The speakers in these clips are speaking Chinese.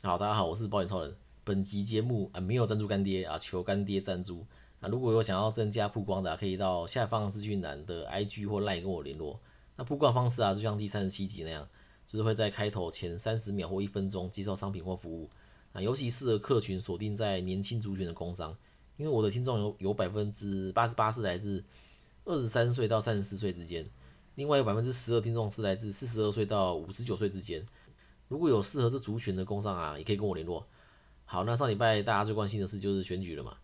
好，大家好，我是保险超人。本集节目啊没有赞助干爹啊，求干爹赞助啊！如果有想要增加曝光的，可以到下方资讯栏的 IG 或 LINE 跟我联络。那曝光方式啊，就像第三十七集那样，就是会在开头前三十秒或一分钟介绍商品或服务啊，尤其适合客群锁定在年轻族群的工商，因为我的听众有有百分之八十八是来自二十三岁到三十四岁之间，另外有百分之十二听众是来自四十二岁到五十九岁之间。如果有适合这族群的工商啊，也可以跟我联络。好，那上礼拜大家最关心的事就是选举了嘛。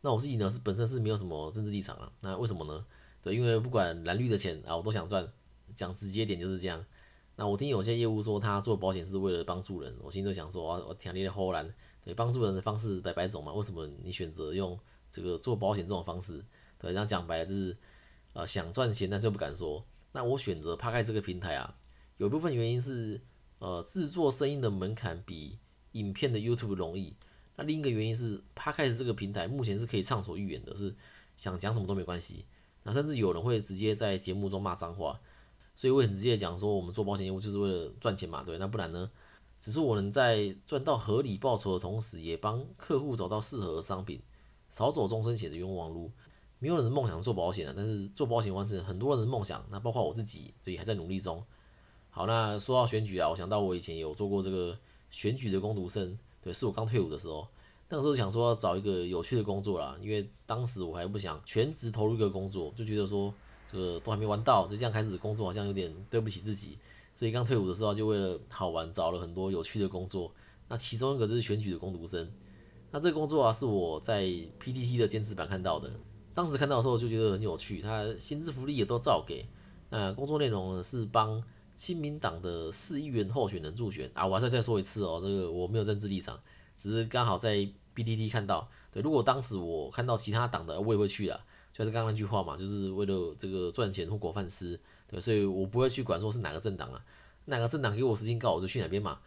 那我自己呢是本身是没有什么政治立场啊。那为什么呢？对，因为不管蓝绿的钱啊，我都想赚。讲直接点就是这样。那我听有些业务说他做保险是为了帮助人，我心里想说，我我听你的后兰，对，帮助人的方式百百种嘛，为什么你选择用这个做保险这种方式？对，这样讲白了就是呃想赚钱，但是又不敢说。那我选择趴开这个平台啊，有一部分原因是。呃，制作声音的门槛比影片的 YouTube 容易。那另一个原因是 p a d c a s 这个平台目前是可以畅所欲言的，是想讲什么都没关系。那甚至有人会直接在节目中骂脏话，所以我很直接讲说，我们做保险业务就是为了赚钱嘛，对？那不然呢？只是我能在赚到合理报酬的同时，也帮客户找到适合的商品，少走终身险的冤枉路。没有人的梦想做保险啊，但是做保险完成很多人的梦想，那包括我自己，所以还在努力中。好，那说到选举啊，我想到我以前有做过这个选举的工读生，对，是我刚退伍的时候，那个时候想说要找一个有趣的工作啦，因为当时我还不想全职投入一个工作，就觉得说这个都还没玩到，就这样开始工作好像有点对不起自己，所以刚退伍的时候就为了好玩找了很多有趣的工作，那其中一个就是选举的工读生，那这个工作啊是我在 PTT 的兼职版看到的，当时看到的时候就觉得很有趣，他薪资福利也都照给，那工作内容呢是帮。亲民党的市议员候选人助选啊，我还是再说一次哦，这个我没有政治立场，只是刚好在 BTT 看到。对，如果当时我看到其他党的，我也会去啊，就是刚刚那句话嘛，就是为了这个赚钱混口饭吃，对，所以我不会去管说是哪个政党啊，哪个政党给我时间告我就去哪边嘛。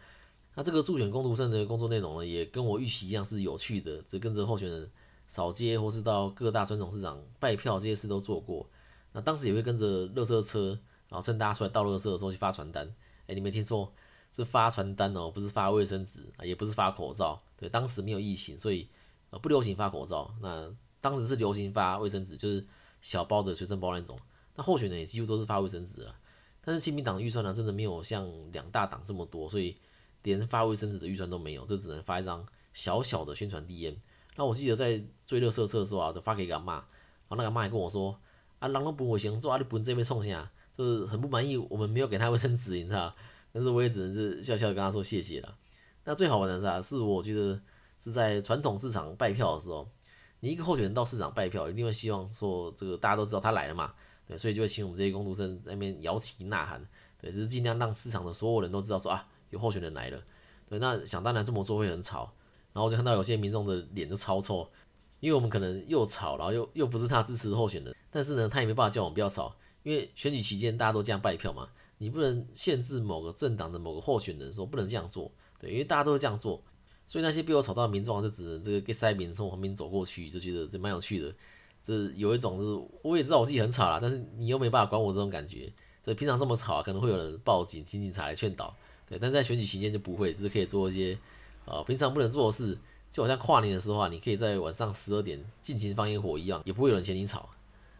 那这个助选公读生的工作内容呢，也跟我预期一样是有趣的，只跟着候选人扫街或是到各大传统市场拜票这些事都做过。那当时也会跟着热车车。然后趁大家出来倒垃圾的时候去发传单，哎，你没听错，是发传单哦，不是发卫生纸啊，也不是发口罩。对，当时没有疫情，所以呃不流行发口罩。那当时是流行发卫生纸，就是小包的随身包那种。那候选人也几乎都是发卫生纸了。但是亲民党预算呢，真的没有像两大党这么多，所以连发卫生纸的预算都没有，就只能发一张小小的宣传 DM。那我记得在追热色色的时候啊，就发给一个妈，然后那个妈还跟我说：“啊，人都不卫生做，啊你本这边创啥？”就是很不满意，我们没有给他卫生纸，你知道？但是我也只能是笑笑跟他说谢谢了。那最好玩的是啊，是我觉得是在传统市场拜票的时候，你一个候选人到市场拜票，一定会希望说这个大家都知道他来了嘛，对，所以就会请我们这些工读生在那边摇旗呐喊，对，就是尽量让市场的所有人都知道说啊，有候选人来了。对，那想当然这么做会很吵，然后我就看到有些民众的脸都超臭，因为我们可能又吵，然后又又不是他支持的候选人，但是呢，他也没办法叫我们不要吵。因为选举期间大家都这样拜票嘛，你不能限制某个政党的某个候选人说不能这样做，对，因为大家都是这样做，所以那些被我吵到的民众就只能这个给塞民从我旁边走过去，就觉得这蛮有趣的，这有一种是我也知道我自己很吵啦，但是你又没办法管我这种感觉，所以平常这么吵啊可能会有人报警请警察来劝导，对，但是在选举期间就不会，只是可以做一些呃平常不能做的事，就好像跨年的时候啊，你可以在晚上十二点尽情放烟火一样，也不会有人嫌你吵。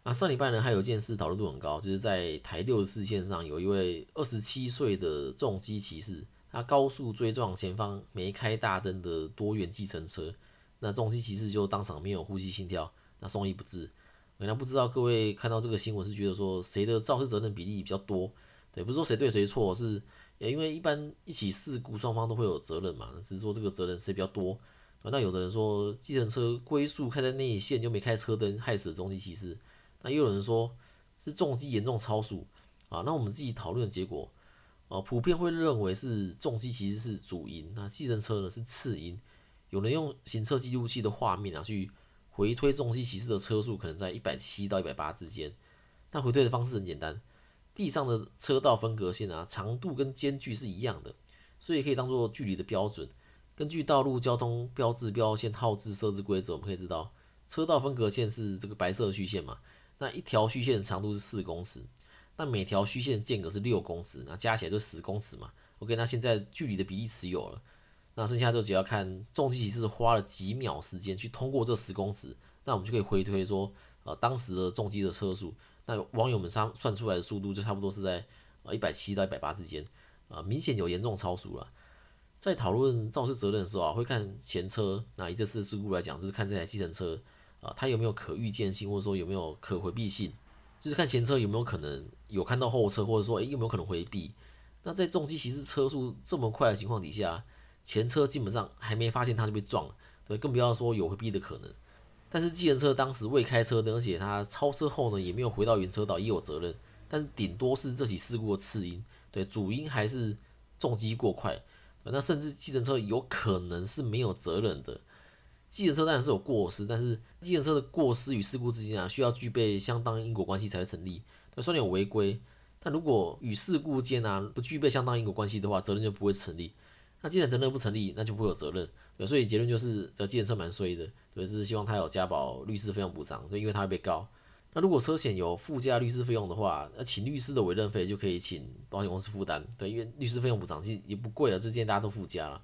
啊上礼拜呢，还有一件事讨论度很高，就是在台六十四线上有一位二十七岁的重机骑士，他高速追撞前方没开大灯的多元计程车，那重机骑士就当场没有呼吸心跳，那送医不治。那不知道各位看到这个新闻是觉得说谁的肇事责任比例比较多？对，不是说谁对谁错，是因为一般一起事故双方都会有责任嘛，只是说这个责任谁比较多。那有的人说计程车龟速开在内线就没开车灯，害死了重机骑士。那又有人说是重机严重超速啊，那我们自己讨论的结果，呃，普遍会认为是重机其实是主因，那计程车呢是次因。有人用行车记录器的画面啊去回推重机骑士的车速，可能在一百七到一百八之间。那回推的方式很简单，地上的车道分隔线啊长度跟间距是一样的，所以可以当做距离的标准。根据道路交通标志标线号志设置规则，我们可以知道车道分隔线是这个白色虚线嘛。那一条虚线的长度是四公尺，那每条虚线间隔是六公尺，那加起来就十公尺嘛。OK，那现在距离的比例持有了，那剩下就只要看重机骑士花了几秒时间去通过这十公尺，那我们就可以回推说，呃，当时的重机的车速，那网友们算算出来的速度就差不多是在呃一百七到一百八之间，啊，明显有严重超速了。在讨论肇事责任的时候啊，会看前车，那以这次事故来讲，就是看这台计程车啊，它有没有可预见性，或者说有没有可回避性，就是看前车有没有可能有看到后车，或者说诶有没有可能回避。那在重机骑士车速这么快的情况底下，前车基本上还没发现他就被撞了，对，更不要说有回避的可能。但是，计程车当时未开车的，而且他超车后呢，也没有回到原车道，也有责任。但顶多是这起事故的次因，对，主因还是重机过快。那甚至计程车有可能是没有责任的。计程车当然是有过失，但是计程车的过失与事故之间啊，需要具备相当因果关系才会成立。对，虽然有违规，但如果与事故间啊不具备相当因果关系的话，责任就不会成立。那既然责任不成立，那就不会有责任。所以结论就是这计程车蛮衰的，对，是希望他有加保律师费用补偿，就，因为他会被告。那如果车险有附加律师费用的话，那请律师的委任费就可以请保险公司负担，对，因为律师费用补偿其实也不贵啊，这件大家都附加了。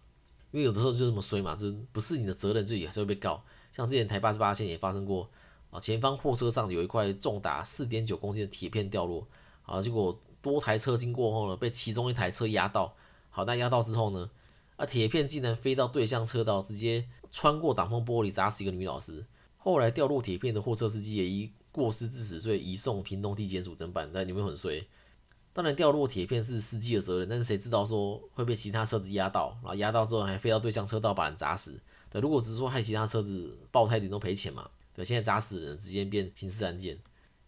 因为有的时候就这么衰嘛，这不是你的责任，就也是会被告。像之前台八十八线也发生过啊，前方货车上有一块重达四点九公斤的铁片掉落，啊，结果多台车经过后呢，被其中一台车压到，好，那压到之后呢？啊！铁片竟然飞到对向车道，直接穿过挡风玻璃，砸死一个女老师。后来掉落铁片的货车司机也以过失致死罪移送屏东地检署侦办。但有没有很衰？当然掉落铁片是司机的责任，但是谁知道说会被其他车子压到，然后压到之后还飞到对向车道把人砸死？对，如果只是说害其他车子爆胎顶都赔钱嘛？对，现在砸死人直接变刑事案件。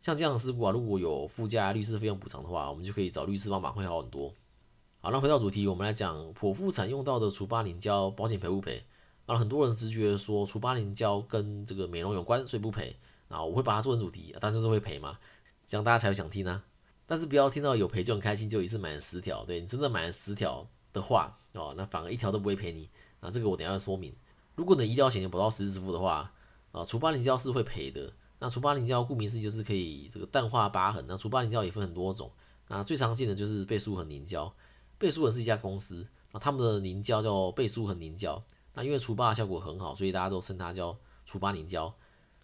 像这样的事故啊，如果有附加律师费用补偿的话，我们就可以找律师帮忙，会好很多。好，那回到主题，我们来讲剖腹产用到的除疤凝胶保险赔不赔？然后很多人直觉说除疤凝胶跟这个美容有关，所以不赔。啊，我会把它做成主题，但就是会赔嘛，这样大家才会想听啊。但是不要听到有赔就很开心，就一次买了十条。对你真的买了十条的话，哦，那反而一条都不会赔你。啊，这个我等下要说明。如果你的医疗险有保到实支付的话，啊，除疤凝胶是会赔的。那除疤凝胶顾名思义就是可以这个淡化疤痕。那除疤凝胶也分很多种，那最常见的就是倍舒痕凝胶。倍舒痕是一家公司啊，他们的凝胶叫倍舒痕凝胶。那因为除疤效果很好，所以大家都称它叫除疤凝胶。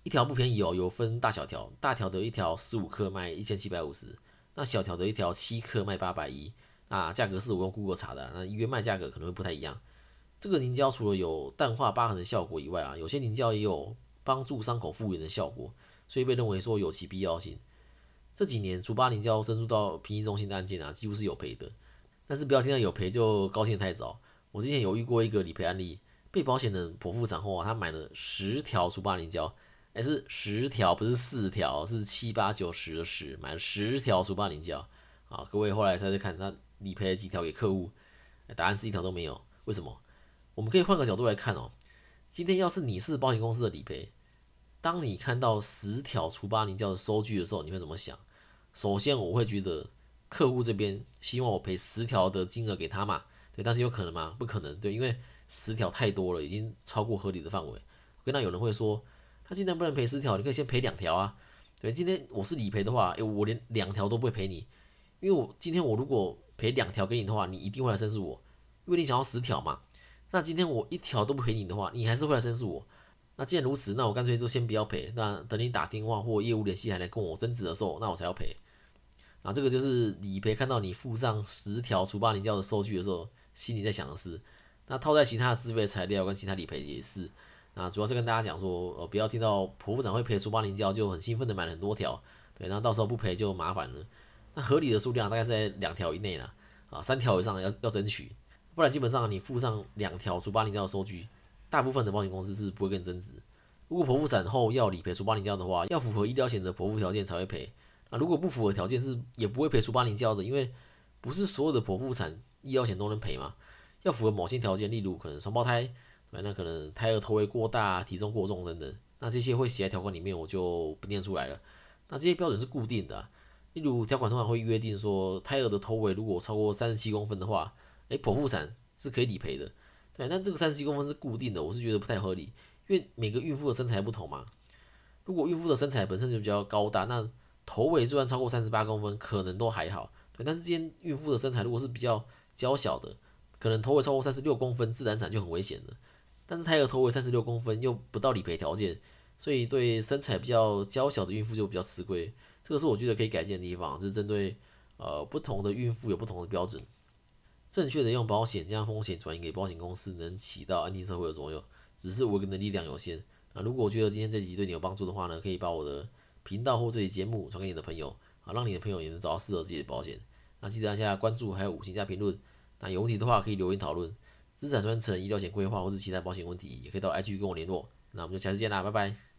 一条不便宜哦，有分大小条，大条的一条十五克卖一千七百五十，那小条的一条七克卖八百一。那价格是我用 Google 查的，那约卖价格可能会不太一样。这个凝胶除了有淡化疤痕的效果以外啊，有些凝胶也有帮助伤口复原的效果，所以被认为说有其必要性。这几年除疤凝胶申诉到评议中心的案件啊，几乎是有赔的。但是不要听到有赔就高兴太早。我之前有遇过一个理赔案例，被保险人剖腹产后啊，他买了十条除疤凝胶，哎是十条不是四条，是七八九十的十，买了十条除八零胶。啊，各位后来再去看他理赔了几条给客户，答案是一条都没有。为什么？我们可以换个角度来看哦。今天要是你是保险公司的理赔，当你看到十条除八零胶的收据的时候，你会怎么想？首先我会觉得。客户这边希望我赔十条的金额给他嘛？对，但是有可能吗？不可能，对，因为十条太多了，已经超过合理的范围。跟那有人会说，他今天不能赔十条，你可以先赔两条啊。对，今天我是理赔的话，诶，我连两条都不会赔你，因为我今天我如果赔两条给你的话，你一定会来申诉我，因为你想要十条嘛。那今天我一条都不赔你的话，你还是会来申诉我。那既然如此，那我干脆就先不要赔，那等你打电话或业务联系还来跟我争执的时候，那我才要赔。啊，这个就是理赔看到你附上十条除疤凝胶的收据的时候，心里在想的是。那套在其他的自费材料跟其他理赔也是。那主要是跟大家讲说，呃，不要听到剖腹产会赔除八零胶就很兴奋的买了很多条，对，然后到时候不赔就麻烦了。那合理的数量大概是在两条以内啦，啊，三条以上要要争取，不然基本上你附上两条除八零胶的收据，大部分的保险公司是不会跟你争执。如果剖腹产后要理赔除八零胶的话，要符合医疗险的剖腹条件才会赔。啊，如果不符合条件是也不会赔除八零胶的，因为不是所有的剖腹产医疗险都能赔嘛，要符合某些条件，例如可能双胞胎，那可能胎儿头围过大、体重过重等等，那这些会写在条款里面，我就不念出来了。那这些标准是固定的，例如条款通常会约定说，胎儿的头围如果超过三十七公分的话，诶，剖腹产是可以理赔的，对，但这个三十七公分是固定的，我是觉得不太合理，因为每个孕妇的身材不同嘛，如果孕妇的身材本身就比较高大，那头围就算超过三十八公分，可能都还好。对，但是今天孕妇的身材如果是比较娇小的，可能头围超过三十六公分，自然产就很危险了。但是胎儿头围三十六公分又不到理赔条件，所以对身材比较娇小的孕妇就比较吃亏。这个是我觉得可以改进的地方，是针对呃不同的孕妇有不同的标准。正确的用保险将风险转移给保险公司，能起到安定社会的作用。只是我个人的力量有限啊。如果觉得今天这集对你有帮助的话呢，可以把我的频道或这期节目传给你的朋友啊，让你的朋友也能找到适合自己的保险。那记得按下关注，还有五星加评论。那有问题的话可以留言讨论。资产传承、医疗险规划或是其他保险问题，也可以到 IG 跟我联络。那我们就下次见啦，拜拜。